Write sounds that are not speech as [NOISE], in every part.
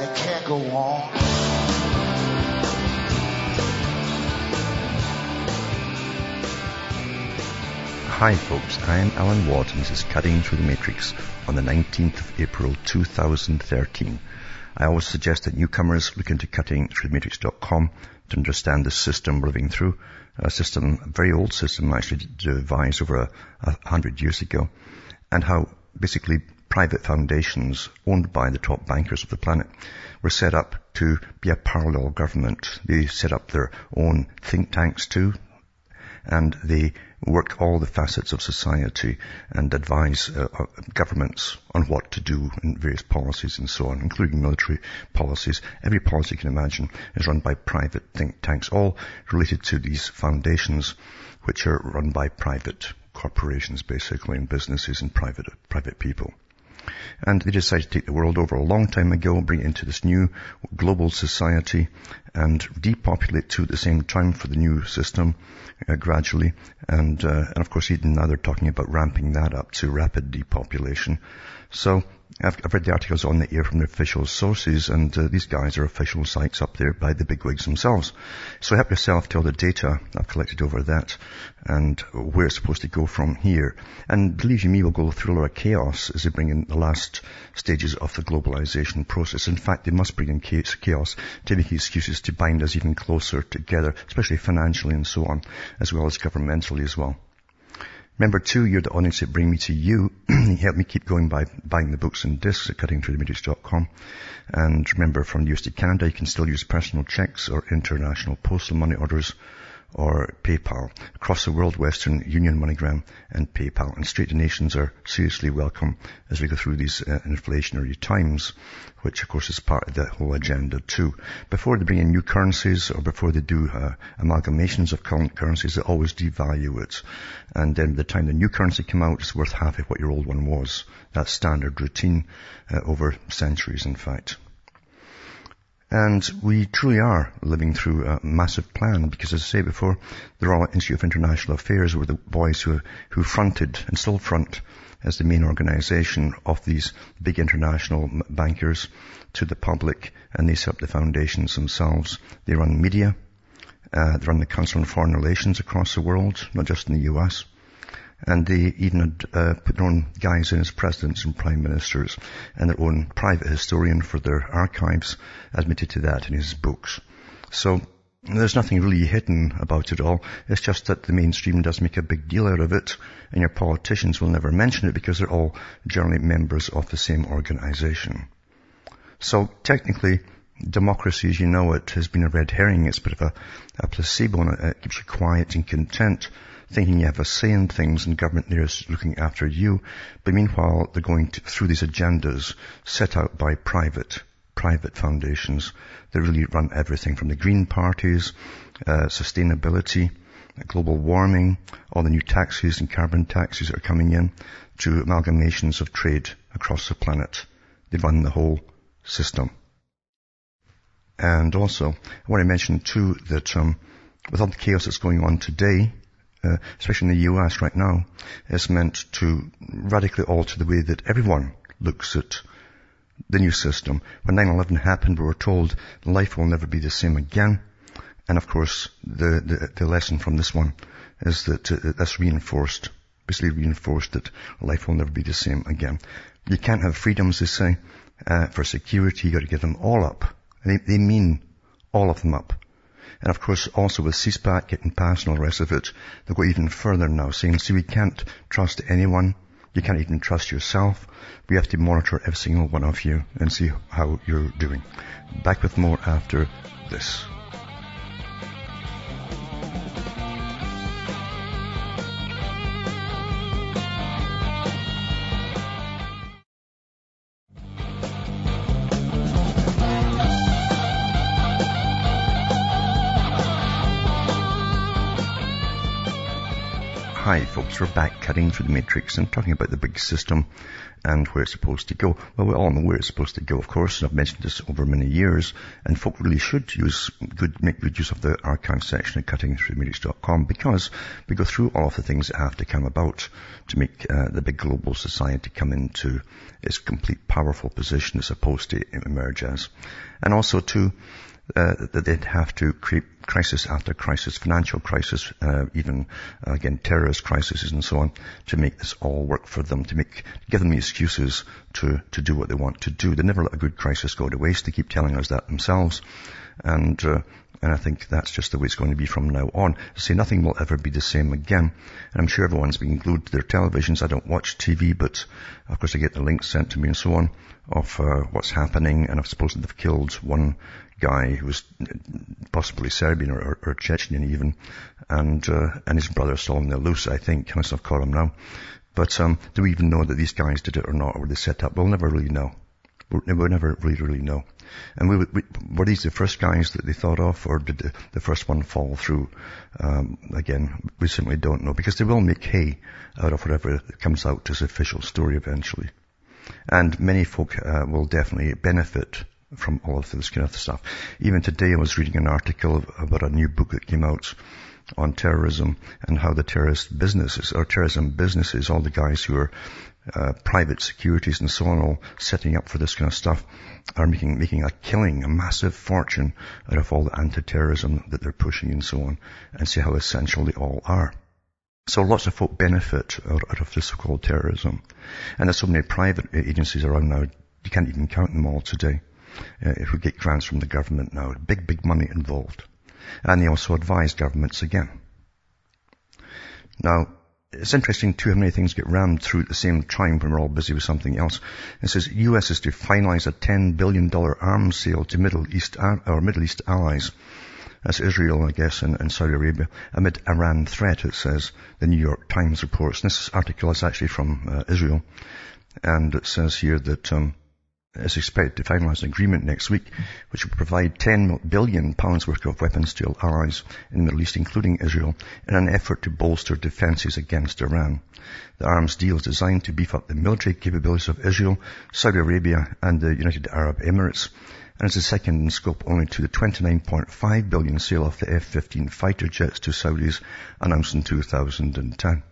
and it can't go on. Hi folks, I am Alan Watt and this is Cutting Through the Matrix on the 19th of April 2013. I always suggest that newcomers look into cuttingthroughthematrix.com to understand the system we're living through. A system, a very old system actually devised over a, a hundred years ago and how basically private foundations owned by the top bankers of the planet were set up to be a parallel government. They set up their own think tanks too, and they work all the facets of society and advise uh, uh, governments on what to do in various policies and so on, including military policies. Every policy you can imagine is run by private think tanks, all related to these foundations, which are run by private corporations, basically, and businesses and private private people. And they decided to take the world over a long time ago, bring it into this new global society and depopulate too at the same time for the new system uh, gradually. And, uh, and of course even now they're talking about ramping that up to rapid depopulation. So I've, I've read the articles on the air from the official sources, and uh, these guys are official sites up there by the bigwigs themselves. So help yourself to all the data I've collected over that, and where it's supposed to go from here. And believe you me, we'll go through a lot of chaos as they bring in the last stages of the globalization process. In fact, they must bring in chaos to make excuses to bind us even closer together, especially financially and so on, as well as governmentally as well. Remember too, you're the audience that bring me to you. [CLEARS THROAT] you help me keep going by buying the books and discs at cuttingthroughthematrix.com. And remember from the US to Canada, you can still use personal checks or international postal money orders or PayPal. Across the world, Western Union, MoneyGram, and PayPal. And straight donations are seriously welcome as we go through these uh, inflationary times, which of course is part of the whole agenda too. Before they bring in new currencies or before they do uh, amalgamations of current currencies, they always devalue it. And then by the time the new currency come out, it's worth half of what your old one was. That's standard routine uh, over centuries, in fact. And we truly are living through a massive plan because as I say before, the Royal Institute of International Affairs were the boys who, who fronted and still front as the main organization of these big international bankers to the public and they set up the foundations themselves. They run media, uh, they run the Council on Foreign Relations across the world, not just in the US and they even had uh, put their own guys in as presidents and prime ministers, and their own private historian for their archives admitted to that in his books. So there's nothing really hidden about it all. It's just that the mainstream does make a big deal out of it, and your politicians will never mention it because they're all generally members of the same organization. So technically, democracy as you know it has been a red herring. It's a bit of a, a placebo and it keeps you quiet and content thinking you have a say in things and government there is looking after you. But meanwhile, they're going to, through these agendas set out by private, private foundations that really run everything from the green parties, uh, sustainability, global warming, all the new taxes and carbon taxes that are coming in to amalgamations of trade across the planet. They run the whole system. And also, I want to mention too that um, with all the chaos that's going on today, uh, especially in the US right now, is meant to radically alter the way that everyone looks at the new system. When 9-11 happened, we were told life will never be the same again. And of course, the, the, the lesson from this one is that uh, that's reinforced, basically reinforced that life will never be the same again. You can't have freedoms, they say, uh, for security, you've gotta give them all up. They, they mean all of them up. And of course, also with CISPA getting passed and all the rest of it, they'll go even further now, saying, see, we can't trust anyone. You can't even trust yourself. We have to monitor every single one of you and see how you're doing. Back with more after this. Folks, we're back cutting through the matrix and talking about the big system and where it's supposed to go. Well, we all know where it's supposed to go, of course, and I've mentioned this over many years, and folk really should use good, make good use of the archive section at cuttingthroughthematrix.com because we go through all of the things that have to come about to make uh, the big global society come into its complete powerful position it's supposed to emerge as. And also to uh, that they'd have to create crisis after crisis, financial crisis, uh, even uh, again terrorist crises and so on, to make this all work for them, to make give them the excuses to to do what they want to do. They never let a good crisis go to waste. They keep telling us that themselves, and uh, and I think that's just the way it's going to be from now on. I say nothing will ever be the same again. And I'm sure everyone's been glued to their televisions. I don't watch TV, but of course I get the links sent to me and so on of uh, what's happening. And I suppose that they've killed one guy who was possibly Serbian or, or, Chechnyan even, and uh, and his brother still on the loose, I think. I must have caught him now. But um, do we even know that these guys did it or not, or were they set up? We'll never really know. We'll never really, really know. And we, we, were these the first guys that they thought of, or did the, the first one fall through? Um, again, we simply don't know, because they will make hay out of whatever comes out as official story eventually. And many folk uh, will definitely benefit from all of this kind of stuff. Even today I was reading an article about a new book that came out on terrorism and how the terrorist businesses or terrorism businesses, all the guys who are uh, private securities and so on, all setting up for this kind of stuff, are making making a killing, a massive fortune out of all the anti-terrorism that they're pushing and so on, and see how essential they all are. So lots of folk benefit out, of this so-called terrorism, and there's so many private agencies around now. You can't even count them all today. Uh, we get grants from the government now, big big money involved, and they also advise governments again. Now, it's interesting too how many things get rammed through at the same time when we're all busy with something else. It says US is to finalize a $10 billion arms sale to Middle East, or Middle East allies. That's Israel, I guess, and, and Saudi Arabia, amid Iran threat, it says, the New York Times reports. And this article is actually from uh, Israel. And it says here that, um, is expected to finalise an agreement next week, which will provide 10 billion pounds worth of weapons to allies in the Middle East, including Israel, in an effort to bolster defences against Iran. The arms deal is designed to beef up the military capabilities of Israel, Saudi Arabia, and the United Arab Emirates, and is the second in scope only to the 29.5 billion sale of the F-15 fighter jets to Saudis announced in 2010.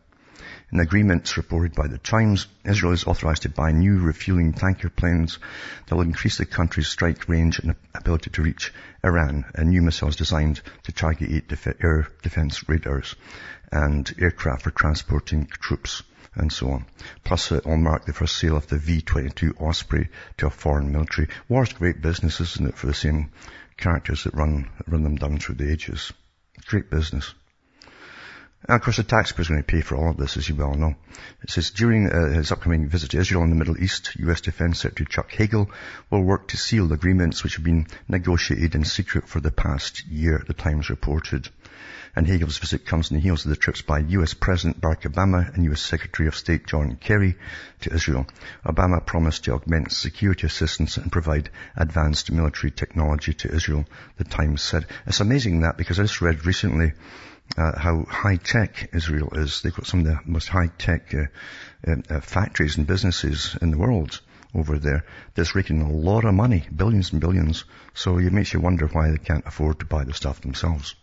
In agreements reported by the Times, Israel is authorized to buy new refueling tanker planes that will increase the country's strike range and ability to reach Iran, and new missiles designed to target def- air defense radars and aircraft for transporting troops and so on. Plus, it will mark the first sale of the V-22 Osprey to a foreign military. War's great business, isn't it, for the same characters that run, run them down through the ages. Great business. And of course, the taxpayer is going to pay for all of this, as you well know. It says, during uh, his upcoming visit to Israel and the Middle East, U.S. Defense Secretary Chuck Hagel will work to seal agreements which have been negotiated in secret for the past year, the Times reported. And Hagel's visit comes in the heels of the trips by U.S. President Barack Obama and U.S. Secretary of State John Kerry to Israel. Obama promised to augment security assistance and provide advanced military technology to Israel, the Times said. It's amazing that because I just read recently uh, how high tech Israel is. They've got some of the most high tech uh, uh, uh, factories and businesses in the world over there that's raking a lot of money, billions and billions. So it makes you wonder why they can't afford to buy the stuff themselves.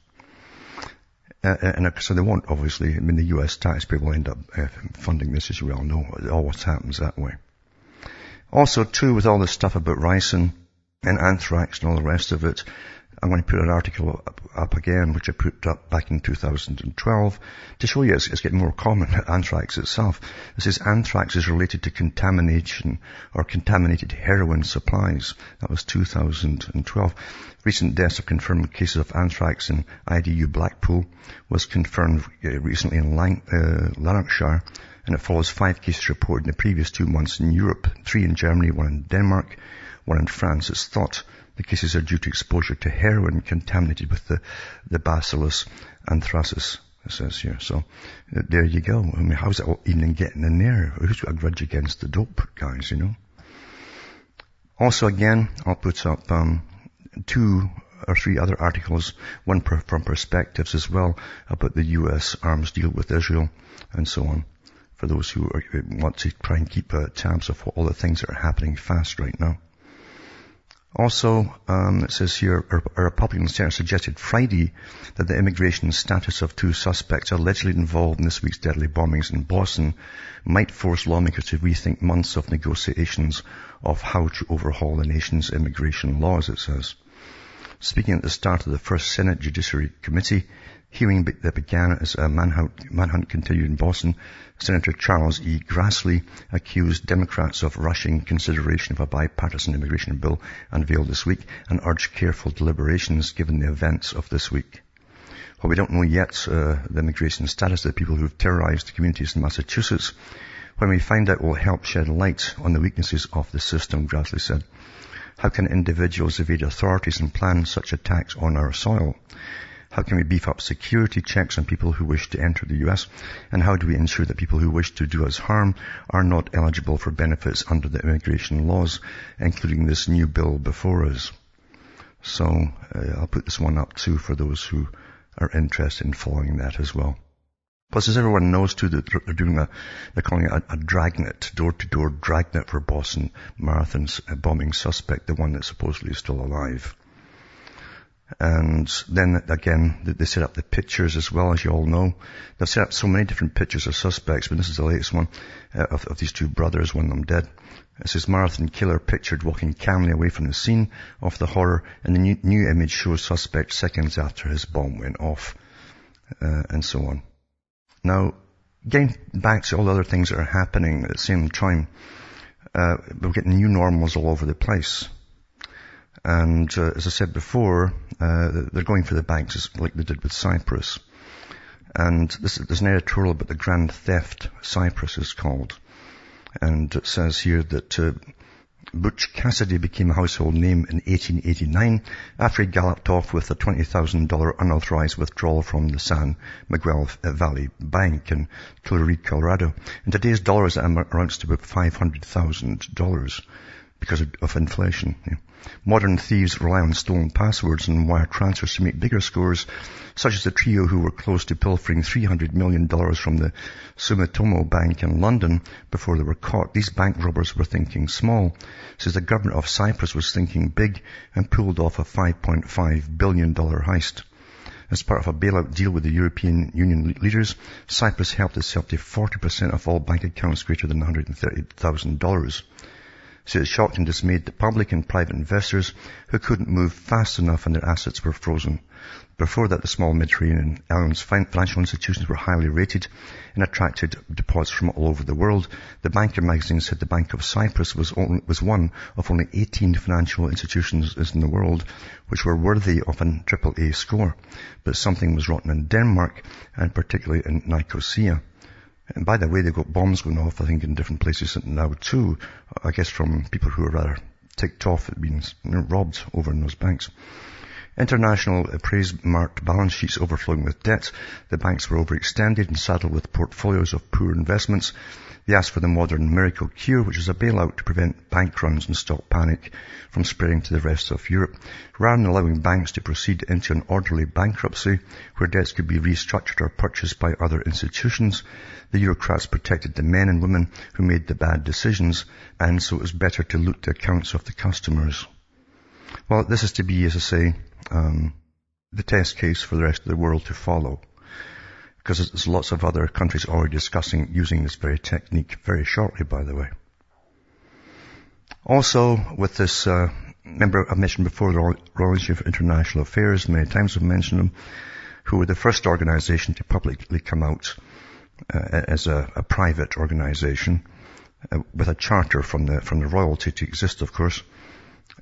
Uh, uh and so they won't, obviously. I mean, the US taxpayer will end up uh, funding this, as you well know. It always happens that way. Also, too, with all this stuff about ricin and anthrax and all the rest of it, I'm going to put an article up, up, again, which I put up back in 2012, to show you it's, it's getting more common, [LAUGHS] anthrax itself. This is anthrax is related to contamination or contaminated heroin supplies. That was 2012. Recent deaths of confirmed cases of anthrax in IDU Blackpool was confirmed uh, recently in Lang- uh, Lanarkshire, and it follows five cases reported in the previous two months in Europe, three in Germany, one in Denmark, one in France. It's thought the cases are due to exposure to heroin contaminated with the, the bacillus anthracis, it says here. So uh, there you go. I mean, how's it even getting in there? Who's got a grudge against the dope guys, you know? Also again, I'll put up, um, two or three other articles, one per, from perspectives as well about the U.S. arms deal with Israel and so on. For those who are, want to try and keep uh, tabs of all the things that are happening fast right now. Also, um, it says here, a, Republican senator suggested Friday that the immigration status of two suspects allegedly involved in this week's deadly bombings in Boston might force lawmakers to rethink months of negotiations of how to overhaul the nation's immigration laws, it says. Speaking at the start of the first Senate Judiciary Committee, hearing that began as a manhunt, manhunt continued in Boston, Senator Charles E. Grassley accused Democrats of rushing consideration of a bipartisan immigration bill unveiled this week and urged careful deliberations given the events of this week. While we don't know yet uh, the immigration status of the people who've terrorized communities in Massachusetts, when we find out will help shed light on the weaknesses of the system, Grassley said. How can individuals evade authorities and plan such attacks on our soil? How can we beef up security checks on people who wish to enter the US? And how do we ensure that people who wish to do us harm are not eligible for benefits under the immigration laws, including this new bill before us? So uh, I'll put this one up too for those who are interested in following that as well. Plus, as everyone knows too, that they're doing a, they're calling it a, a dragnet, door-to-door dragnet for Boston Marathon's bombing suspect, the one that supposedly is still alive. And then again, they set up the pictures as well, as you all know. They've set up so many different pictures of suspects, but this is the latest one uh, of, of, these two brothers, one of them dead. It says marathon killer pictured walking calmly away from the scene of the horror, and the new, new image shows suspect seconds after his bomb went off, uh, and so on. Now, getting back to all the other things that are happening at the same time, uh, we're getting new normals all over the place. And uh, as I said before, uh, they're going for the banks like they did with Cyprus. And this, there's an editorial about the grand theft Cyprus is called. And it says here that uh, Butch Cassidy became a household name in 1889 after he galloped off with a $20,000 unauthorized withdrawal from the San Miguel Valley Bank in Colorado, Colorado. In today's dollars, amounts to about $500,000 because of, of inflation. Yeah. Modern thieves rely on stolen passwords and wire transfers to make bigger scores, such as the trio who were close to pilfering $300 million from the Sumitomo Bank in London before they were caught. These bank robbers were thinking small, says the government of Cyprus was thinking big and pulled off a $5.5 billion heist. As part of a bailout deal with the European Union leaders, Cyprus helped itself to 40% of all bank accounts greater than $130,000. So it shocked and dismayed the public and private investors who couldn't move fast enough and their assets were frozen. Before that, the small Mediterranean islands financial institutions were highly rated and attracted deposits from all over the world. The Banker magazine said the Bank of Cyprus was, only, was one of only 18 financial institutions in the world which were worthy of an AAA score. But something was rotten in Denmark and particularly in Nicosia. And by the way, they've got bombs going off, I think, in different places now too. I guess from people who are rather ticked off at being robbed over in those banks. International appraised-marked balance sheets overflowing with debt. The banks were overextended and saddled with portfolios of poor investments. They asked for the modern miracle cure, which was a bailout to prevent bank runs and stop panic from spreading to the rest of Europe. Rather than allowing banks to proceed into an orderly bankruptcy, where debts could be restructured or purchased by other institutions, the Eurocrats protected the men and women who made the bad decisions, and so it was better to loot the accounts of the customers. Well, this is to be, as I say, um, the test case for the rest of the world to follow because there's lots of other countries already discussing using this very technique very shortly, by the way. Also, with this, uh, remember I mentioned before the Royal Institute for International Affairs, many times I've mentioned them, who were the first organization to publicly come out uh, as a, a, private organization uh, with a charter from the from the royalty to exist, of course.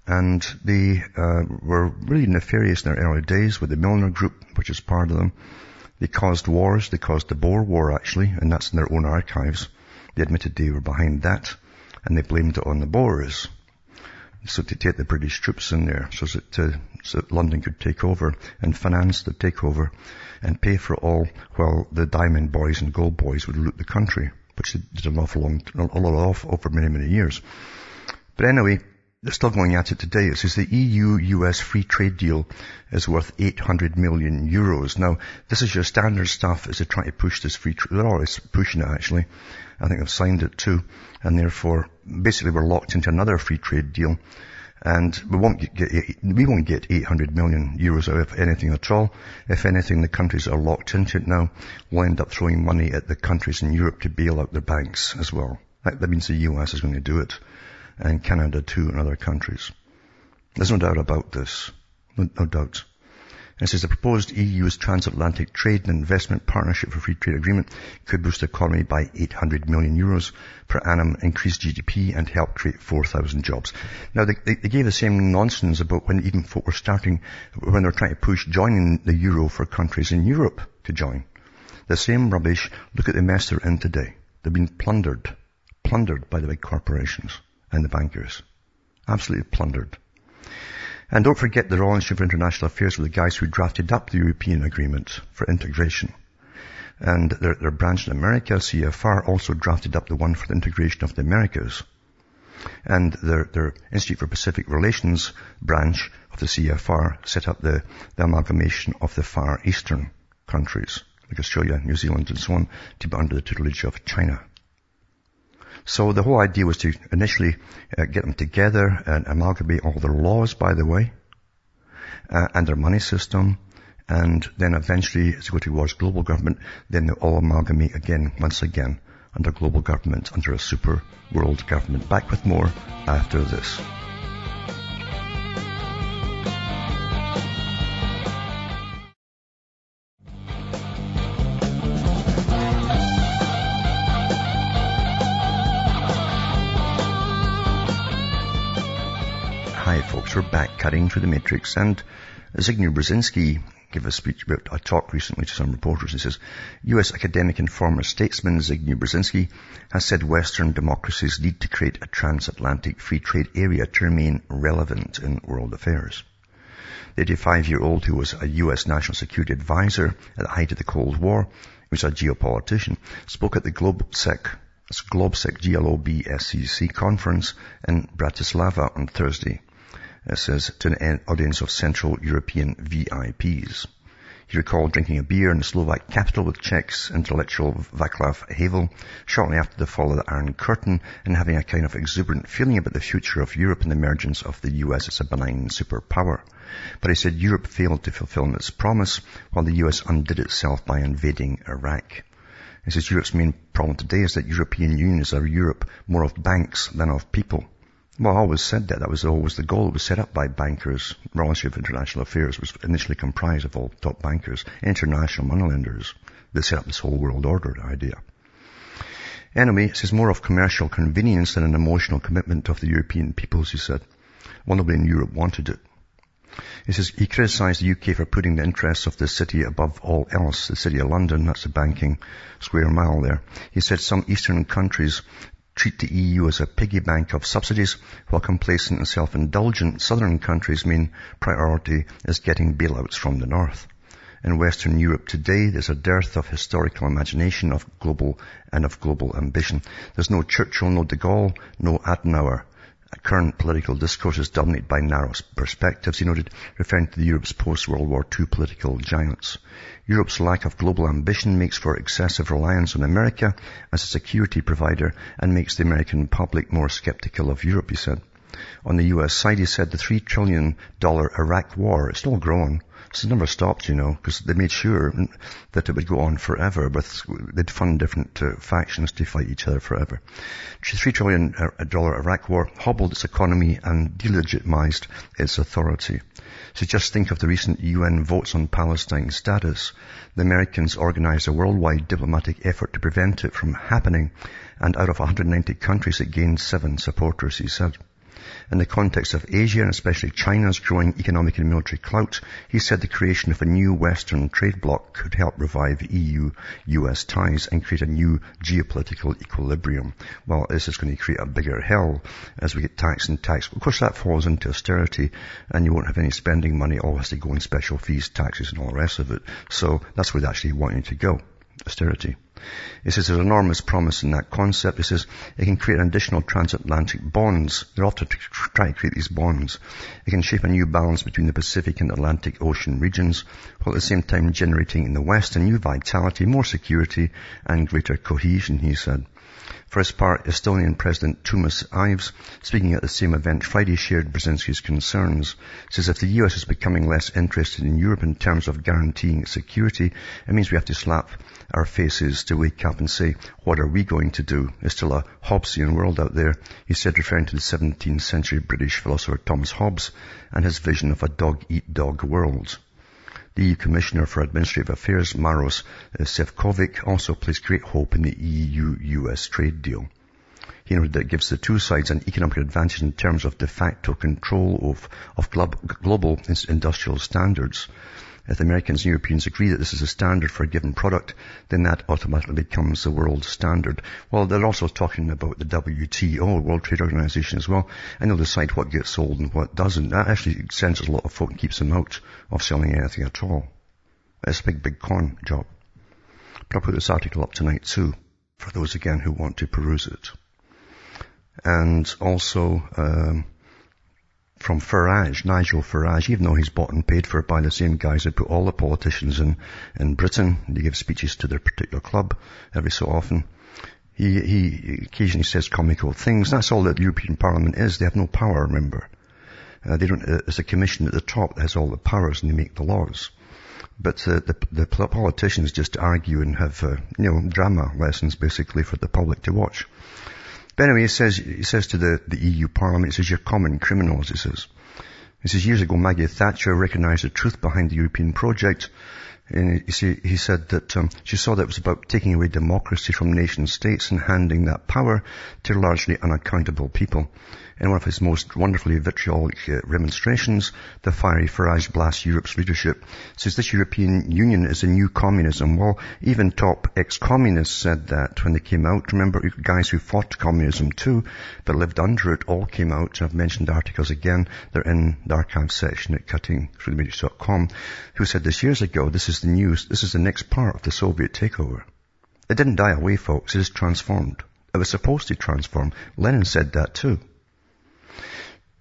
And they uh, were really nefarious in their early days with the Milner Group, which is part of them. They caused wars. They caused the Boer War, actually, and that's in their own archives. They admitted they were behind that, and they blamed it on the Boers. So to take the British troops in there so that, uh, so London could take over and finance the takeover and pay for it all while the Diamond Boys and Gold Boys would loot the country, which they did an awful long, a lot of over many, many years. But anyway, they're still going at it today. It says the EU-US free trade deal is worth 800 million euros. Now, this is your standard stuff as they try to push this free trade. They're always pushing it actually. I think they've signed it too. And therefore, basically we're locked into another free trade deal. And we won't get, we won't get 800 million euros out of anything at all. If anything, the countries are locked into it now We'll end up throwing money at the countries in Europe to bail out their banks as well. That means the US is going to do it and Canada too and other countries. There's no doubt about this. No, no doubt. It says the proposed EU's transatlantic trade and investment partnership for free trade agreement could boost the economy by 800 million euros per annum, increase GDP and help create 4,000 jobs. Now they, they, gave the same nonsense about when even folk were starting, when they're trying to push joining the euro for countries in Europe to join. The same rubbish. Look at the mess they're in today. They've been plundered, plundered by the big corporations and the bankers. Absolutely plundered. And don't forget the Royal Institute for International Affairs were the guys who drafted up the European Agreement for integration. And their, their branch in America, CFR, also drafted up the one for the integration of the Americas. And their, their Institute for Pacific Relations branch of the CFR set up the, the amalgamation of the Far Eastern countries, like Australia, New Zealand, and so on, to be under the tutelage of China. So the whole idea was to initially uh, get them together and amalgamate all their laws, by the way, uh, and their money system, and then eventually, as we go towards global government, then they all amalgamate again, once again, under global government, under a super world government. Back with more after this. Folks. We're back cutting through the matrix. And Zygmunt Brzezinski gave a speech about a talk recently to some reporters. He says, U.S. academic and former statesman Zygmunt Brzezinski has said Western democracies need to create a transatlantic free trade area to remain relevant in world affairs. The 85-year-old who was a U.S. national security advisor at the height of the Cold War, was a geopolitician, spoke at the GlobSec GlobSec, G-L-O-B-S-E-C conference in Bratislava on Thursday it says, to an audience of Central European VIPs. He recalled drinking a beer in the Slovak capital with Czech's intellectual Václav Havel shortly after the fall of the Iron Curtain and having a kind of exuberant feeling about the future of Europe and the emergence of the US as a benign superpower. But he said Europe failed to fulfill its promise while the US undid itself by invading Iraq. He says Europe's main problem today is that European Union is a Europe more of banks than of people. Well, I always said that. That was always the goal. It was set up by bankers. Royal Institute of International Affairs was initially comprised of all top bankers, international moneylenders. They set up this whole world order idea. Anyway, it says more of commercial convenience than an emotional commitment of the European peoples, he said. Well, nobody in Europe wanted it. He says he criticised the UK for putting the interests of the city above all else. The city of London, that's the banking square mile there. He said some eastern countries treat the EU as a piggy bank of subsidies, while complacent and self-indulgent southern countries' main priority is getting bailouts from the north. In Western Europe today, there's a dearth of historical imagination of global and of global ambition. There's no Churchill, no de Gaulle, no Adenauer current political discourse is dominated by narrow perspectives, he noted, referring to the Europe's post-World War II political giants. Europe's lack of global ambition makes for excessive reliance on America as a security provider and makes the American public more skeptical of Europe, he said. On the US side, he said the $3 trillion Iraq war is still growing so it never stopped, you know, because they made sure that it would go on forever, but they'd fund different uh, factions to fight each other forever. Three trillion dollar Iraq war hobbled its economy and delegitimized its authority. So just think of the recent UN votes on Palestine status. The Americans organized a worldwide diplomatic effort to prevent it from happening, and out of 190 countries it gained seven supporters, he said. In the context of Asia and especially China's growing economic and military clout, he said the creation of a new Western trade bloc could help revive EU-US ties and create a new geopolitical equilibrium. Well, this is going to create a bigger hell as we get tax and tax. Of course, that falls into austerity and you won't have any spending money. All has to go in special fees, taxes and all the rest of it. So that's where they actually want you to go. austerity. He says there's enormous promise in that concept. He says it can create additional transatlantic bonds. They're often trying to create these bonds. It can shape a new balance between the Pacific and Atlantic Ocean regions, while at the same time generating in the West a new vitality, more security, and greater cohesion, he said. For his part, Estonian President Toomas Ilves, speaking at the same event Friday, shared Brzezinski's concerns. Says if the US is becoming less interested in Europe in terms of guaranteeing security, it means we have to slap our faces to wake up and say, what are we going to do? There's still a Hobbesian world out there, he said, referring to the 17th century British philosopher Thomas Hobbes and his vision of a dog-eat-dog world. The EU Commissioner for Administrative Affairs, Maros uh, Sefcovic, also placed great hope in the EU-US trade deal. He noted that gives the two sides an economic advantage in terms of de facto control of, of global industrial standards. If the Americans and Europeans agree that this is a standard for a given product, then that automatically becomes the world standard. Well, they're also talking about the WTO, World Trade Organization as well, and they'll decide what gets sold and what doesn't. That actually censors a lot of folk and keeps them out of selling anything at all. It's a big, big con job. But I'll put this article up tonight too, for those again who want to peruse it. And also, um, from Farage, Nigel Farage, even though he's bought and paid for by the same guys that put all the politicians in, in Britain. They give speeches to their particular club every so often. He, he occasionally says comical things. That's all that the European Parliament is. They have no power, remember. Uh, they don't, uh, it's a commission at the top that has all the powers and they make the laws. But uh, the, the politicians just argue and have, uh, you know, drama lessons basically for the public to watch. But anyway, he says, he says to the, the EU Parliament, he says, you're common criminals, he says. He says, years ago, Maggie Thatcher recognized the truth behind the European project. And he, see, he said that um, she saw that it was about taking away democracy from nation states and handing that power to largely unaccountable people. In one of his most wonderfully vitriolic uh, remonstrations, the fiery Farage blasts Europe's leadership, says this European Union is a new communism. Well, even top ex-communists said that when they came out. Remember, guys who fought communism too, but lived under it, all came out. I've mentioned the articles again. They're in the archive section at cuttingthroughthematrix.com, who said this years ago, this is the news, this is the next part of the Soviet takeover. It didn't die away, folks. It is transformed. It was supposed to transform. Lenin said that too.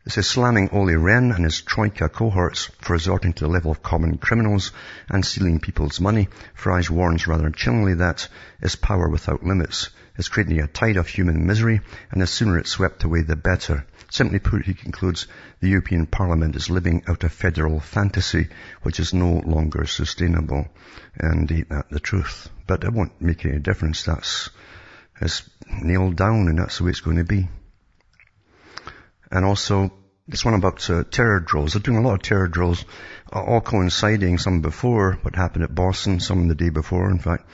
This is slamming Olli Rehn and his Troika cohorts for resorting to the level of common criminals and stealing people's money. Farage warns rather chillingly that that is power without limits is creating a tide of human misery, and the sooner it's swept away, the better. Simply put, he concludes, the European Parliament is living out a federal fantasy, which is no longer sustainable. And ain't that the truth? But it won't make any difference. That's, it's nailed down, and that's the way it's going to be. And also, this one about uh, terror drills. They're doing a lot of terror drills, uh, all coinciding, some before what happened at Boston, some the day before, in fact,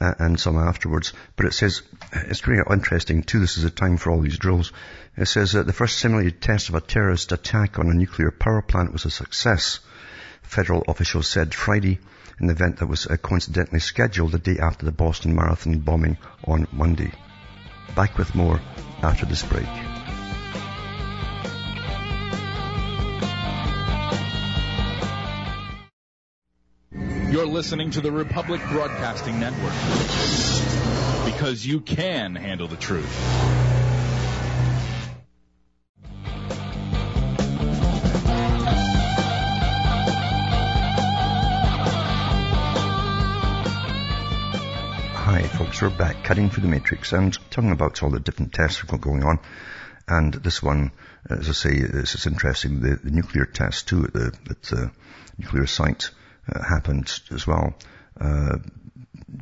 uh, and some afterwards. But it says, it's really interesting too, this is a time for all these drills. It says that the first simulated test of a terrorist attack on a nuclear power plant was a success. Federal officials said Friday, an event that was uh, coincidentally scheduled the day after the Boston Marathon bombing on Monday. Back with more after this break. You're listening to the Republic Broadcasting Network. Because you can handle the truth. Hi folks, we're back cutting through the matrix and talking about all the different tests that are going on. And this one, as I say, this is interesting, the, the nuclear test too at the, at the uh, nuclear site uh, happened as well. Uh,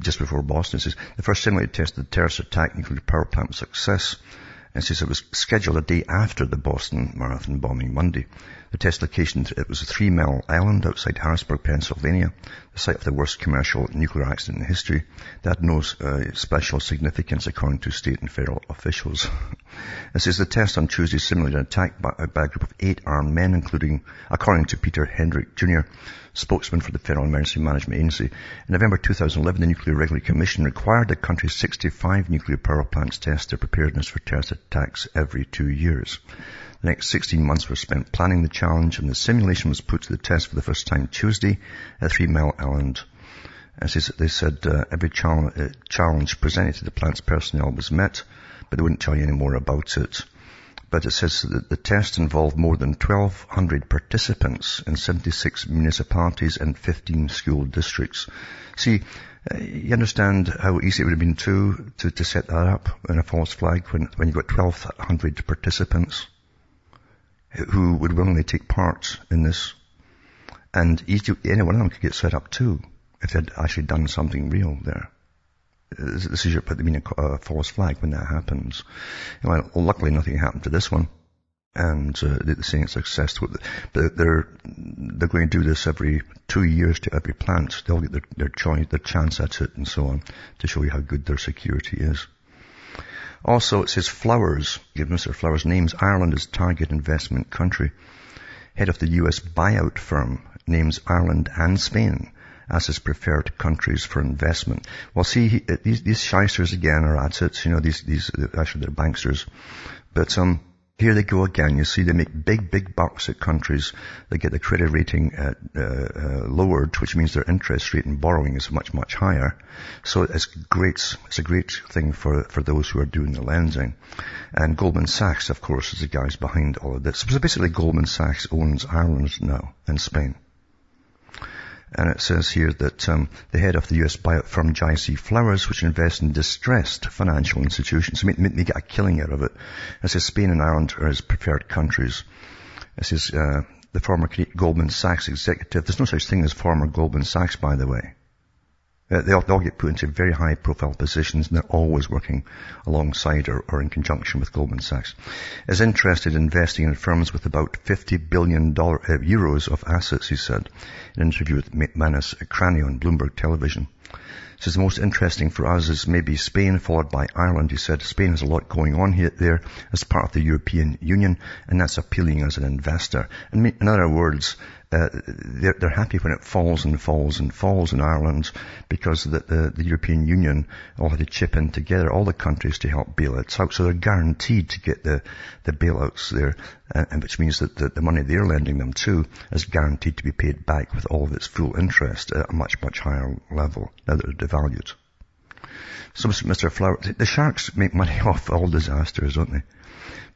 just before Boston. It says the first simulated test of the terrorist attack nuclear power plant success. And says it was scheduled a day after the Boston Marathon bombing Monday. The test location, it was a Three Mile Island outside Harrisburg, Pennsylvania, the site of the worst commercial nuclear accident in history. That had no uh, special significance according to state and federal officials. [LAUGHS] it says the test on Tuesday simulated an attack by, by a group of eight armed men, including, according to Peter Hendrick Jr., spokesman for the Federal Emergency Management Agency. In November 2011, the Nuclear Regulatory Commission required the country's 65 nuclear power plants test their preparedness for terrorist attacks every two years. The next 16 months were spent planning the challenge and the simulation was put to the test for the first time Tuesday at Three Mile Island. As they said, uh, every challenge, uh, challenge presented to the plant's personnel was met, but they wouldn't tell you any more about it. But it says that the test involved more than 1,200 participants in 76 municipalities and 15 school districts. See, uh, you understand how easy it would have been too to, to set that up in a false flag when, when you've got 1,200 participants who would willingly take part in this. And each, any one of them could get set up too if they'd actually done something real there. This is your, mean, a, a false flag when that happens. Well, luckily nothing happened to this one. And uh, they're saying. But they're, they're going to do this every two years to every plant. They'll get their, their choice, their chance at it and so on to show you how good their security is. Also, it says Flowers, give Mr. Flowers names Ireland as target investment country. Head of the US buyout firm names Ireland and Spain as his preferred countries for investment. Well, see, he, uh, these, these shysters again are at it. You know, these, these, actually they're banksters. But, um, here they go again. You see, they make big, big bucks at countries. that get the credit rating uh, uh, lowered, which means their interest rate in borrowing is much, much higher. So it's great. It's a great thing for for those who are doing the lending. And Goldman Sachs, of course, is the guys behind all of this. So basically, Goldman Sachs owns Ireland now and Spain. And it says here that um, the head of the U.S. buyout firm JC Flowers, which invests in distressed financial institutions, make, make, get a killing out of it. It says Spain and Ireland are his preferred countries. It says uh, the former Goldman Sachs executive. There's no such thing as former Goldman Sachs, by the way. Uh, they, all, they all get put into very high profile positions and they're always working alongside or, or in conjunction with Goldman Sachs. Is interested in investing in firms with about 50 billion dollar, uh, euros of assets, he said in an interview with Manus Cranny on Bloomberg Television. Says the most interesting for us is maybe Spain, followed by Ireland. He said Spain has a lot going on here, there as part of the European Union, and that's appealing as an investor. And in other words, uh, they're, they're, happy when it falls and falls and falls in Ireland because the, the, the, European Union all had to chip in together, all the countries to help bail it out. So they're guaranteed to get the, the bailouts there, uh, and which means that the, the, money they're lending them to is guaranteed to be paid back with all of its full interest at a much, much higher level now that they're devalued. So Mr. Flower, the sharks make money [LAUGHS] off all disasters, don't they?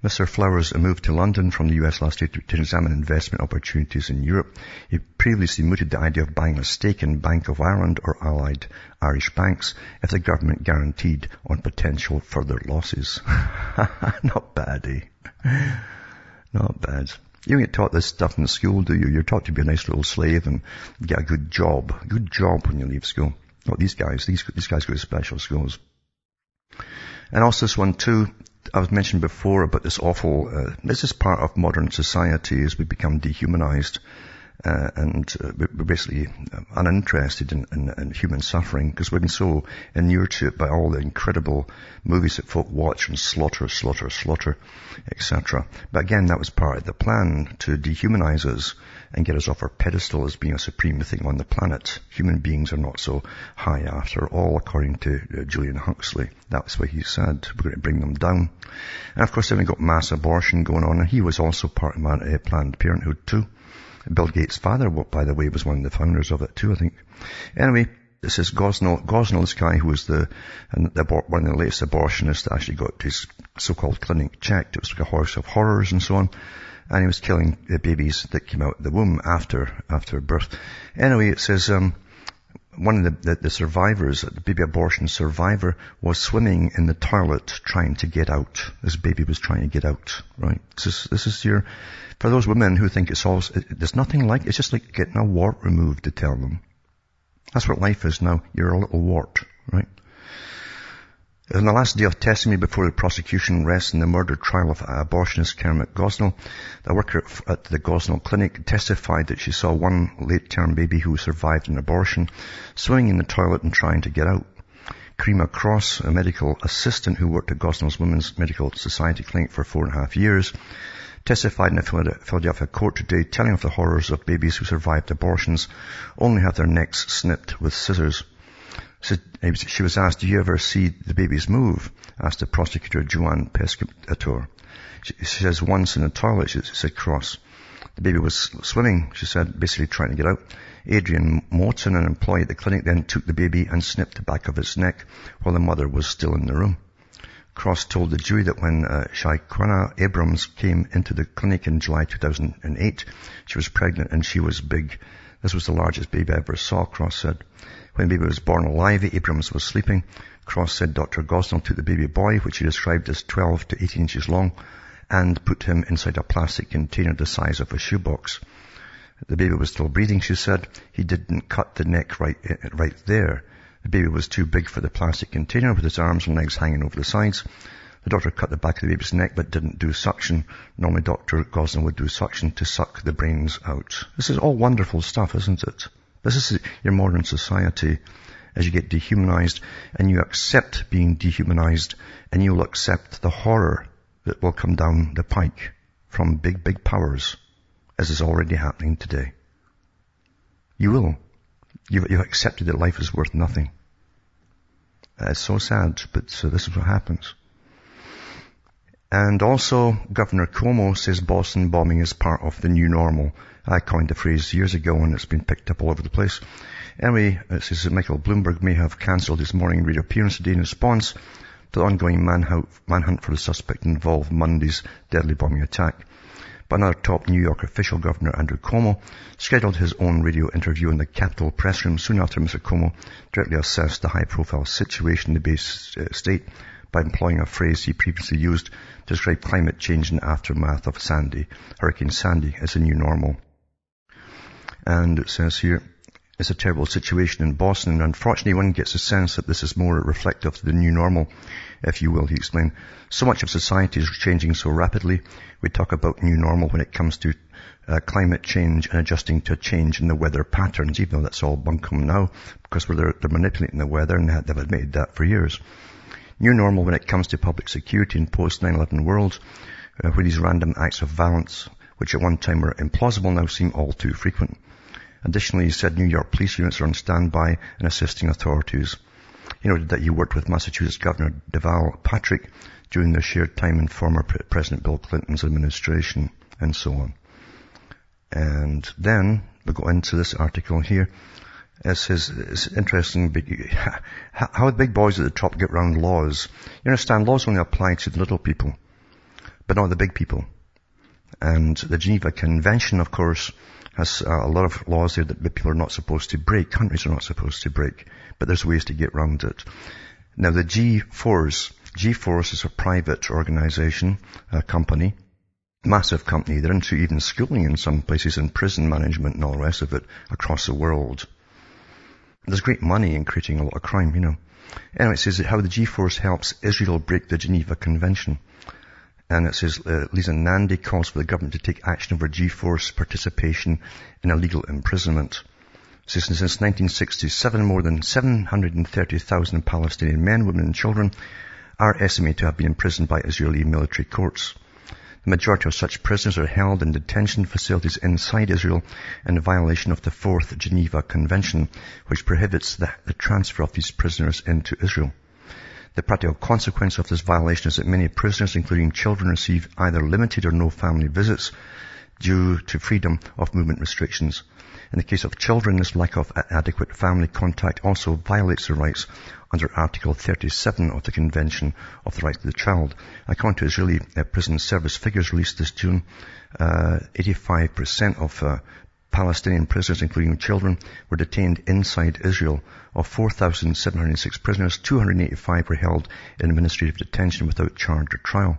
Mr. Flowers moved to London from the US last year to, to, examine investment opportunities in Europe. He previously mooted the idea of buying a stake in Bank of Ireland or allied Irish banks if the government guaranteed on potential further losses. [LAUGHS] Not bad, eh? Not bad. You don't get taught this stuff in school, do you? You're taught to be a nice little slave and get a good job. Good job when you leave school. Not these guys. These, these guys go to special schools. And also this one too, I was mentioned before about this awful, uh, this is part of modern society as we become dehumanized. Uh, and uh, we're basically uninterested in, in, in human suffering because we've been so inured to it by all the incredible movies that folk watch and slaughter, slaughter, slaughter, etc. But again, that was part of the plan to dehumanize us and get us off our pedestal as being a supreme thing on the planet. Human beings are not so high after all, according to uh, Julian Huxley. That's what he said. We're going to bring them down. And of course, then we got mass abortion going on, and he was also part of uh, Planned Parenthood too. Bill Gates' father, by the way, was one of the founders of it too, I think. Anyway, this is Gosnell, Gosnell, this guy who was the, the, one of the latest abortionists that actually got his so-called clinic checked. It was like a horse of horrors and so on and he was killing the babies that came out of the womb after after birth. Anyway, it says um, one of the, the, the, survivors, the baby abortion survivor, was swimming in the toilet trying to get out. This baby was trying to get out, right? This is, this is your, for those women who think it's all, it, there's nothing like, it's just like getting a wart removed to tell them. That's what life is now. You're a little wart, right? On the last day of testimony before the prosecution rests in the murder trial of abortionist Kermit Gosnell, the worker at the Gosnell clinic testified that she saw one late-term baby who survived an abortion swimming in the toilet and trying to get out. Karima Cross, a medical assistant who worked at Gosnell's Women's Medical Society clinic for four and a half years, testified in a Philadelphia court today telling of the horrors of babies who survived abortions only have their necks snipped with scissors. She was asked, do you ever see the babies move? asked the prosecutor, Joanne Pescatore. She says, once in the toilet, she said Cross. The baby was swimming, she said, basically trying to get out. Adrienne Moton, an employee at the clinic, then took the baby and snipped the back of its neck while the mother was still in the room. Cross told the jury that when uh, Shaquana Abrams came into the clinic in July 2008, she was pregnant and she was big. This was the largest baby I ever saw, Cross said. When the baby was born alive, Abrams was sleeping. Cross said Dr. Gosnell took the baby boy, which he described as 12 to 18 inches long, and put him inside a plastic container the size of a shoebox. The baby was still breathing, she said. He didn't cut the neck right, eh, right there. The baby was too big for the plastic container with his arms and legs hanging over the sides. The doctor cut the back of the baby's neck but didn't do suction. Normally Dr. Gosnell would do suction to suck the brains out. This is all wonderful stuff, isn't it? This is your modern society as you get dehumanized and you accept being dehumanized and you'll accept the horror that will come down the pike from big, big powers as is already happening today. You will. You've, you've accepted that life is worth nothing. Uh, it's so sad, but so this is what happens. And also, Governor Cuomo says Boston bombing is part of the new normal. I coined the phrase years ago and it's been picked up all over the place. Anyway, it says that Michael Bloomberg may have cancelled his morning radio appearance today in response to the ongoing manhunt for the suspect involved Monday's deadly bombing attack. But another top New York official, Governor Andrew Cuomo, scheduled his own radio interview in the Capitol press room soon after Mr. Cuomo directly assessed the high-profile situation in the Bay uh, State by employing a phrase he previously used to describe climate change in the aftermath of Sandy, Hurricane Sandy, as a new normal. And it says here, it's a terrible situation in Boston, and unfortunately one gets a sense that this is more reflective of the new normal, if you will, he explained. So much of society is changing so rapidly. We talk about new normal when it comes to uh, climate change and adjusting to a change in the weather patterns, even though that's all bunkum now, because they're, they're manipulating the weather and they've admitted that for years. New normal when it comes to public security in post 9-11 world, uh, where these random acts of violence, which at one time were implausible, now seem all too frequent. Additionally, he said New York police units are on standby and assisting authorities. He noted that he worked with Massachusetts Governor Deval Patrick during their shared time in former President Bill Clinton's administration and so on. And then we go into this article here. It says, it's interesting, [LAUGHS] how the big boys at the top get around laws. You understand, laws only apply to the little people, but not the big people. And the Geneva Convention, of course, has uh, a lot of laws there that people are not supposed to break. Countries are not supposed to break. But there's ways to get around it. Now the G4s, G-Force is a private organization, a company, massive company. They're into even schooling in some places and prison management and all the rest of it across the world. There's great money in creating a lot of crime, you know. Anyway, it says how the G4S helps Israel break the Geneva Convention. And it says, uh, Lisa Nandy calls for the government to take action over G4S participation in illegal imprisonment. Since 1967, more than 730,000 Palestinian men, women and children are estimated to have been imprisoned by Israeli military courts. The majority of such prisoners are held in detention facilities inside Israel in violation of the Fourth Geneva Convention, which prohibits the, the transfer of these prisoners into Israel. The practical consequence of this violation is that many prisoners, including children, receive either limited or no family visits due to freedom of movement restrictions. In the case of children, this lack of adequate family contact also violates their rights under Article 37 of the Convention of the Rights of the Child. According to Israeli uh, prison service figures released this June, uh, 85% of uh, Palestinian prisoners, including children, were detained inside Israel. Of 4,706 prisoners, 285 were held in administrative detention without charge or trial.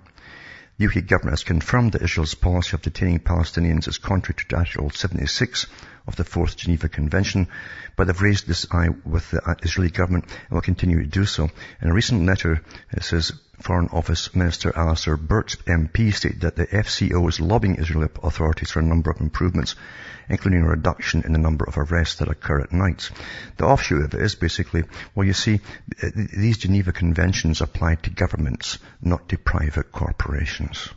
The UK government has confirmed that Israel's policy of detaining Palestinians is contrary to Article 76 of the Fourth Geneva Convention, but they've raised this eye with the Israeli government and will continue to do so. In a recent letter, it says Foreign Office Minister Alistair Burt, MP, stated that the FCO is lobbying Israeli authorities for a number of improvements, including a reduction in the number of arrests that occur at night. The offshoot of it is basically, well, you see, these Geneva Conventions apply to governments, not to private corporations,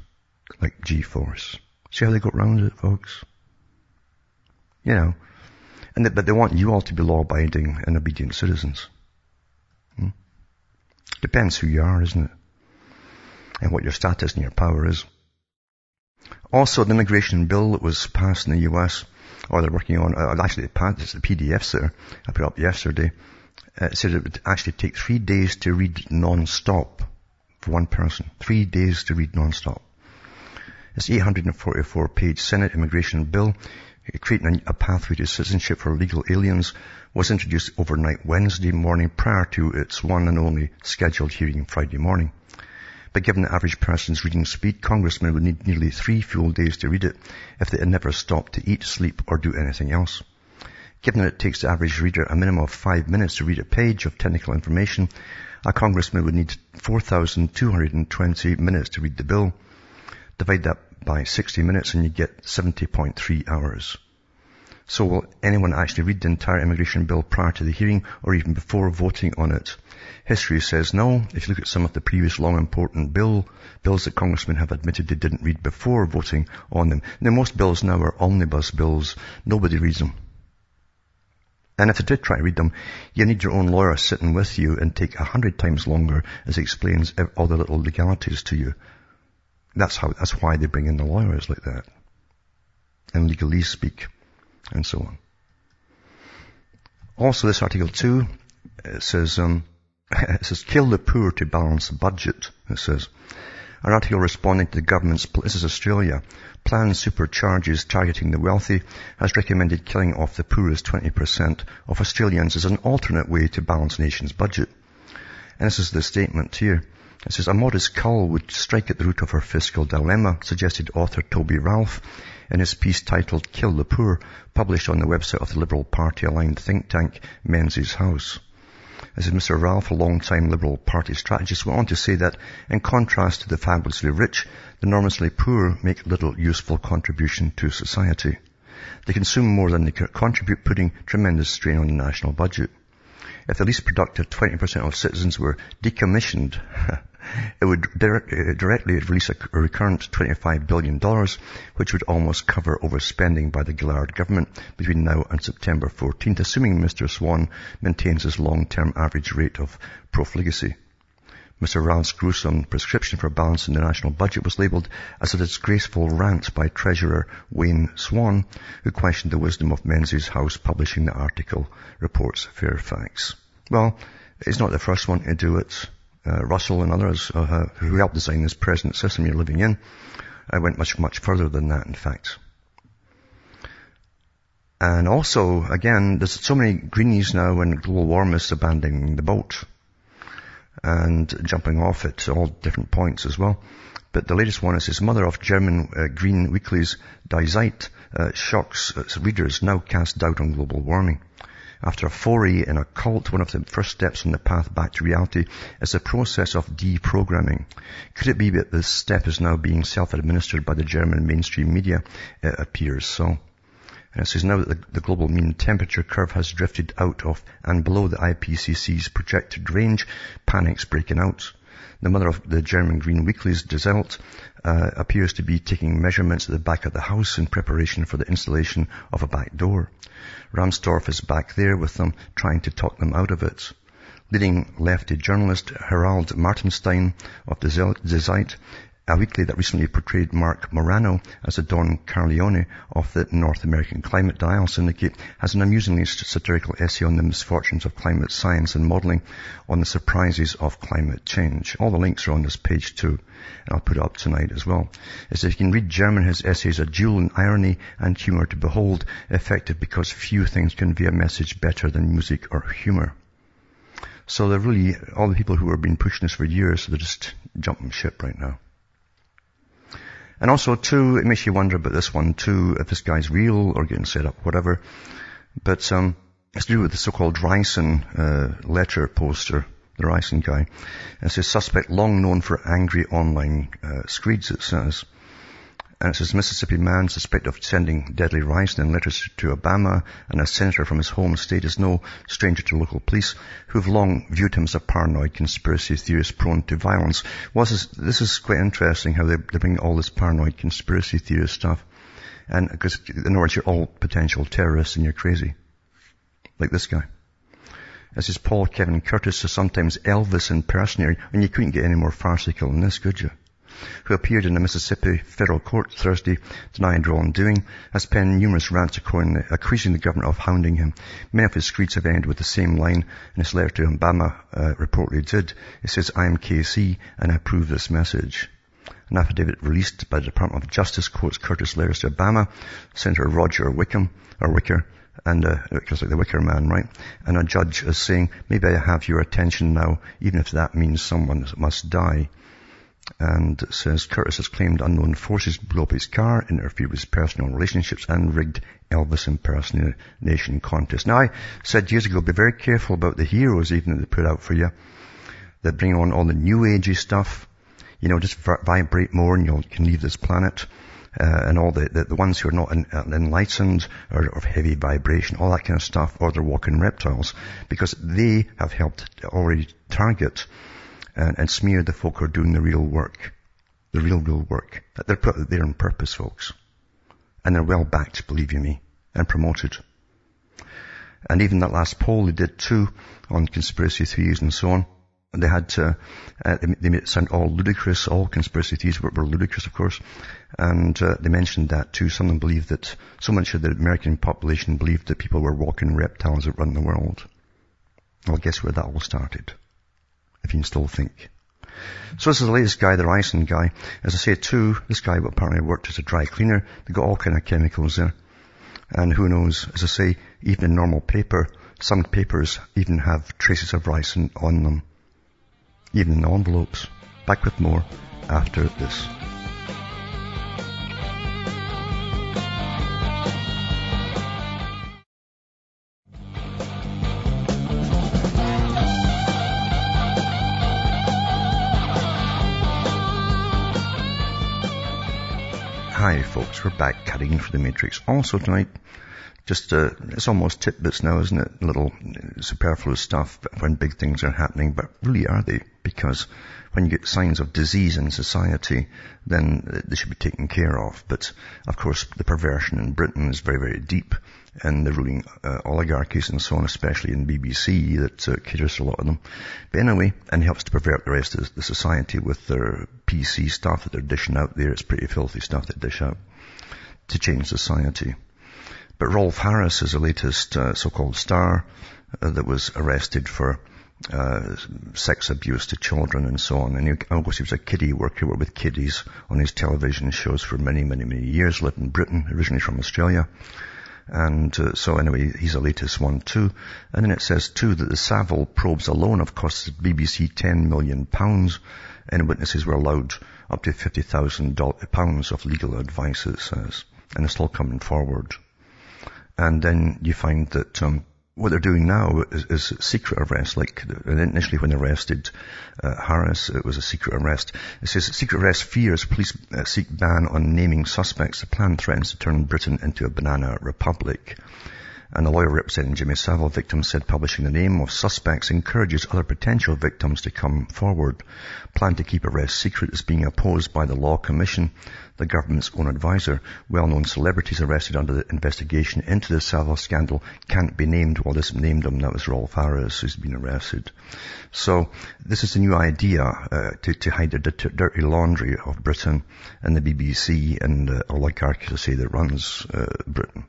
like G4S. See how they got around it, folks? You know, and they, but they want you all to be law-abiding and obedient citizens. Hmm? Depends who you are, isn't it? And what your status and your power is. Also, the immigration bill that was passed in the US, or they're working on, uh, actually it's the PDFs there, I put up yesterday, uh, it said it would actually take three days to read non-stop for one person. Three days to read non-stop. This 844 page Senate immigration bill creating a pathway to citizenship for legal aliens was introduced overnight Wednesday morning prior to its one and only scheduled hearing Friday morning. But given the average person's reading speed, congressmen would need nearly three full days to read it if they had never stopped to eat, sleep, or do anything else. Given that it takes the average reader a minimum of five minutes to read a page of technical information, a congressman would need 4,220 minutes to read the bill. Divide that by 60 minutes and you get 70.3 hours. So will anyone actually read the entire immigration bill prior to the hearing or even before voting on it? History says no. If you look at some of the previous long important bill, bills that congressmen have admitted they didn't read before voting on them. Now most bills now are omnibus bills. Nobody reads them. And if you did try to read them, you need your own lawyer sitting with you and take a hundred times longer as he explains all the little legalities to you. That's how, that's why they bring in the lawyers like that. And legalese speak and so on. Also this article it says, um, [LAUGHS] it says, kill the poor to balance the budget, it says. An article responding to the government's, this is Australia, plan supercharges targeting the wealthy has recommended killing off the poorest 20% of Australians as an alternate way to balance nation's budget. And this is the statement here. It says, a modest cull would strike at the root of our fiscal dilemma, suggested author Toby Ralph in his piece titled Kill the Poor, published on the website of the Liberal Party aligned think tank Menzies House. This is Mr. Ralph, a long-time Liberal Party strategist, went on to say that, in contrast to the fabulously rich, the enormously poor make little useful contribution to society. They consume more than they contribute, putting tremendous strain on the national budget. If the least productive 20% of citizens were decommissioned, [LAUGHS] it would direct, directly release a, recurrent $25 billion, which would almost cover overspending by the Gillard government between now and September 14th, assuming Mr. Swan maintains his long-term average rate of profligacy. Mr. Ralph's gruesome prescription for balancing the national budget was labelled as a disgraceful rant by Treasurer Wayne Swan, who questioned the wisdom of Menzies House publishing the article, reports Fairfax. Well, it's not the first one to do it uh, Russell and others uh, who helped design this present system you're living in, I went much, much further than that, in fact. And also, again, there's so many greenies now and global warmists abandoning the boat and jumping off at all different points as well. But the latest one is this mother of German uh, green weeklies, Die Zeit, uh, shocks its readers now cast doubt on global warming. After a foray in a cult, one of the first steps on the path back to reality is the process of deprogramming. Could it be that this step is now being self-administered by the German mainstream media? It appears so. And it says now that the, the, global mean temperature curve has drifted out of and below the IPCC's projected range, panics breaking out. The mother of the German Green Weeklies, Die uh, appears to be taking measurements at the back of the house in preparation for the installation of a back door. Rahmstorf is back there with them, trying to talk them out of it. Leading lefty journalist Harald Martenstein of the Zeit a weekly that recently portrayed Marc Morano as a Don Corleone of the North American Climate Dial Syndicate, has an amusingly satirical essay on the misfortunes of climate science and modelling on the surprises of climate change. All the links are on this page too, and I'll put it up tonight as well. As if you can read German, his essays are dual in irony and humour to behold, effective because few things convey a message better than music or humour. So they're really, all the people who have been pushing this for years, they're just jumping ship right now. And also too, it makes you wonder about this one too, if this guy's real or getting set up, whatever. But, um, it's to do with the so-called Ricin, uh, letter poster, the Ricin guy. It's a suspect long known for angry online, uh, screeds, it says. And it says Mississippi man suspected of sending deadly ricin and letters to Obama and a senator from his home state is no stranger to local police who've long viewed him as a paranoid conspiracy theorist prone to violence. This is, this is quite interesting how they, they bring all this paranoid conspiracy theorist stuff. And because, in other words, you're all potential terrorists and you're crazy. Like this guy. This is Paul Kevin Curtis, so sometimes Elvis impersonator, and you couldn't get any more farcical than this, could you? Who appeared in the Mississippi federal court Thursday, denying wrongdoing, has penned numerous rants accusing the government of hounding him. Many of his screeds have ended with the same line in his letter to Obama uh, reportedly did. It says, I am KC and I approve this message. An affidavit released by the Department of Justice quotes Curtis letters to Obama, Senator Roger Wickham, or Wicker, and uh, just like the Wicker Man, right? And a judge is saying, maybe I have your attention now, even if that means someone must die. And says Curtis has claimed unknown forces blew up his car, interfered with his personal relationships, and rigged Elvis impersonation contest. Now, I said years ago, be very careful about the heroes even that they put out for you. That bring on all the new agey stuff. You know, just vibrate more and you can leave this planet uh, and all the, the, the, ones who are not enlightened or of heavy vibration, all that kind of stuff, or they're walking reptiles, because they have helped already target and, and smear the folk who are doing the real work, the real, real work. That They're put there on purpose, folks. And they're well backed, believe you me, and promoted. And even that last poll they did too on conspiracy theories and so on, they had to, uh, they made it sound all ludicrous, all conspiracy theories were, were ludicrous, of course. And uh, they mentioned that too. Some of them believed that, so much of the American population believed that people were walking reptiles that run the world. Well, guess where that all started? If you can still think. So this is the latest guy, the ricin guy. As I say too, this guy apparently worked as a dry cleaner. They got all kind of chemicals there. And who knows, as I say, even in normal paper, some papers even have traces of ricin on them even in envelopes. Back with more after this. Hi folks, we're back cutting for the matrix. Also tonight, just uh, it's almost tidbits now, isn't it? Little superfluous stuff when big things are happening, but really are they? Because when you get signs of disease in society, then they should be taken care of. But of course, the perversion in Britain is very, very deep, and the ruling uh, oligarchies and so on, especially in BBC, that uh, caters a lot of them. But anyway, and helps to pervert the rest of the society with their PC stuff that they're dishing out there. It's pretty filthy stuff they dish out to change society. But Rolf Harris is the latest uh, so-called star uh, that was arrested for uh, sex abuse to children and so on. And he, of course he was a kiddie worker worked with kiddies on his television shows for many, many, many years, lived in Britain, originally from Australia. And uh, so anyway, he's the latest one too. And then it says too that the Savile probes alone have cost BBC 10 million pounds and witnesses were allowed up to 50,000 pounds of legal advice, it says. And it's still coming forward. And then you find that um, what they're doing now is, is, secret arrest. Like initially when they arrested uh, Harris, it was a secret arrest. It says secret arrest fears police uh, seek ban on naming suspects. The plan threatens to turn Britain into a banana republic. And the lawyer representing Jimmy Savile victims said publishing the name of suspects encourages other potential victims to come forward. Plan to keep arrests secret is being opposed by the Law Commission, the government's own advisor. Well-known celebrities arrested under the investigation into the Savile scandal can't be named. Well, this named them. That was Rolf Harris who's been arrested. So this is a new idea uh, to, to, hide the dirty laundry of Britain and the BBC and uh, oligarchy, to say, that runs uh, Britain.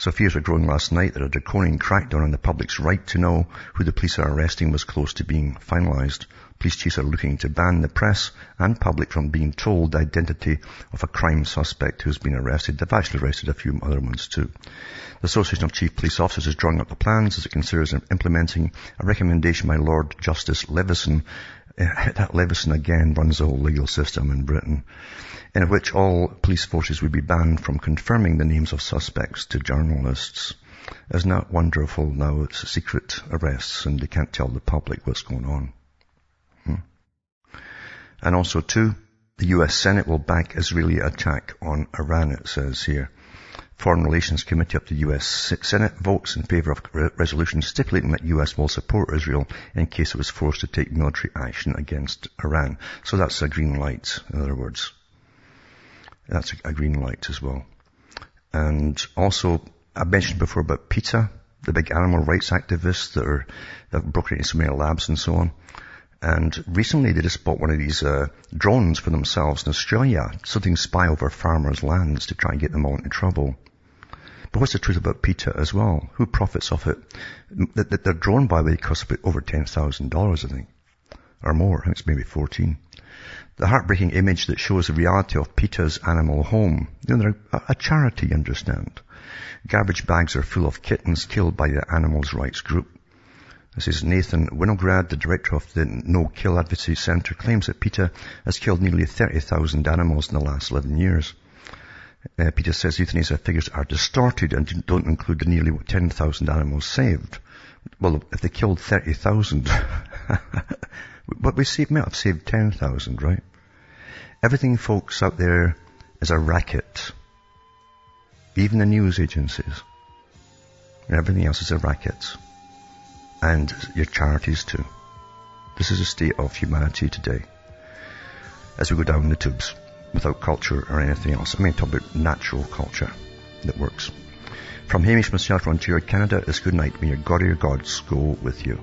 So fears were growing last night that a draconian crackdown on the public's right to know who the police are arresting was close to being finalised. Police chiefs are looking to ban the press and public from being told the identity of a crime suspect who's been arrested. They've actually arrested a few other ones too. The Association of Chief Police Officers is drawing up the plans as it considers implementing a recommendation by Lord Justice Leveson. That Leveson again runs the whole legal system in Britain in which all police forces would be banned from confirming the names of suspects to journalists. Isn't that wonderful now? It's secret arrests and they can't tell the public what's going on. Hmm. And also too, the US Senate will back Israeli attack on Iran, it says here. Foreign Relations Committee of the U.S. Senate votes in favor of a resolution stipulating that U.S. will support Israel in case it was forced to take military action against Iran. So that's a green light, in other words. That's a green light as well. And also, I mentioned before about PETA, the big animal rights activists that are, that have broken into so many labs and so on. And recently they just bought one of these uh, drones for themselves in Australia, something spy over farmers' lands to try and get them all into trouble. But what's the truth about PETA as well? Who profits off it? The, the, the drone, by the way, costs about over $10,000, I think. Or more. I think it's maybe 14. The heartbreaking image that shows the reality of PETA's animal home. You know, they're a, charity, you understand. Garbage bags are full of kittens killed by the animals rights group. This is Nathan Winograd, the director of the No Kill Advocacy Center, claims that PETA has killed nearly 30,000 animals in the last 11 years. Uh, PETA says euthanasia figures are distorted and don't include the nearly 10,000 animals saved. Well, if they killed 30,000, [LAUGHS] but we saved, may have saved 10,000, right? Everything, folks, out there is a racket. Even the news agencies. Everything else is a racket. And your charities too. This is the state of humanity today. As we go down the tubes without culture or anything else. I mean, talk about natural culture that works. From Hamish myself, Ontario, Canada, is good night. May your God or your gods go with you.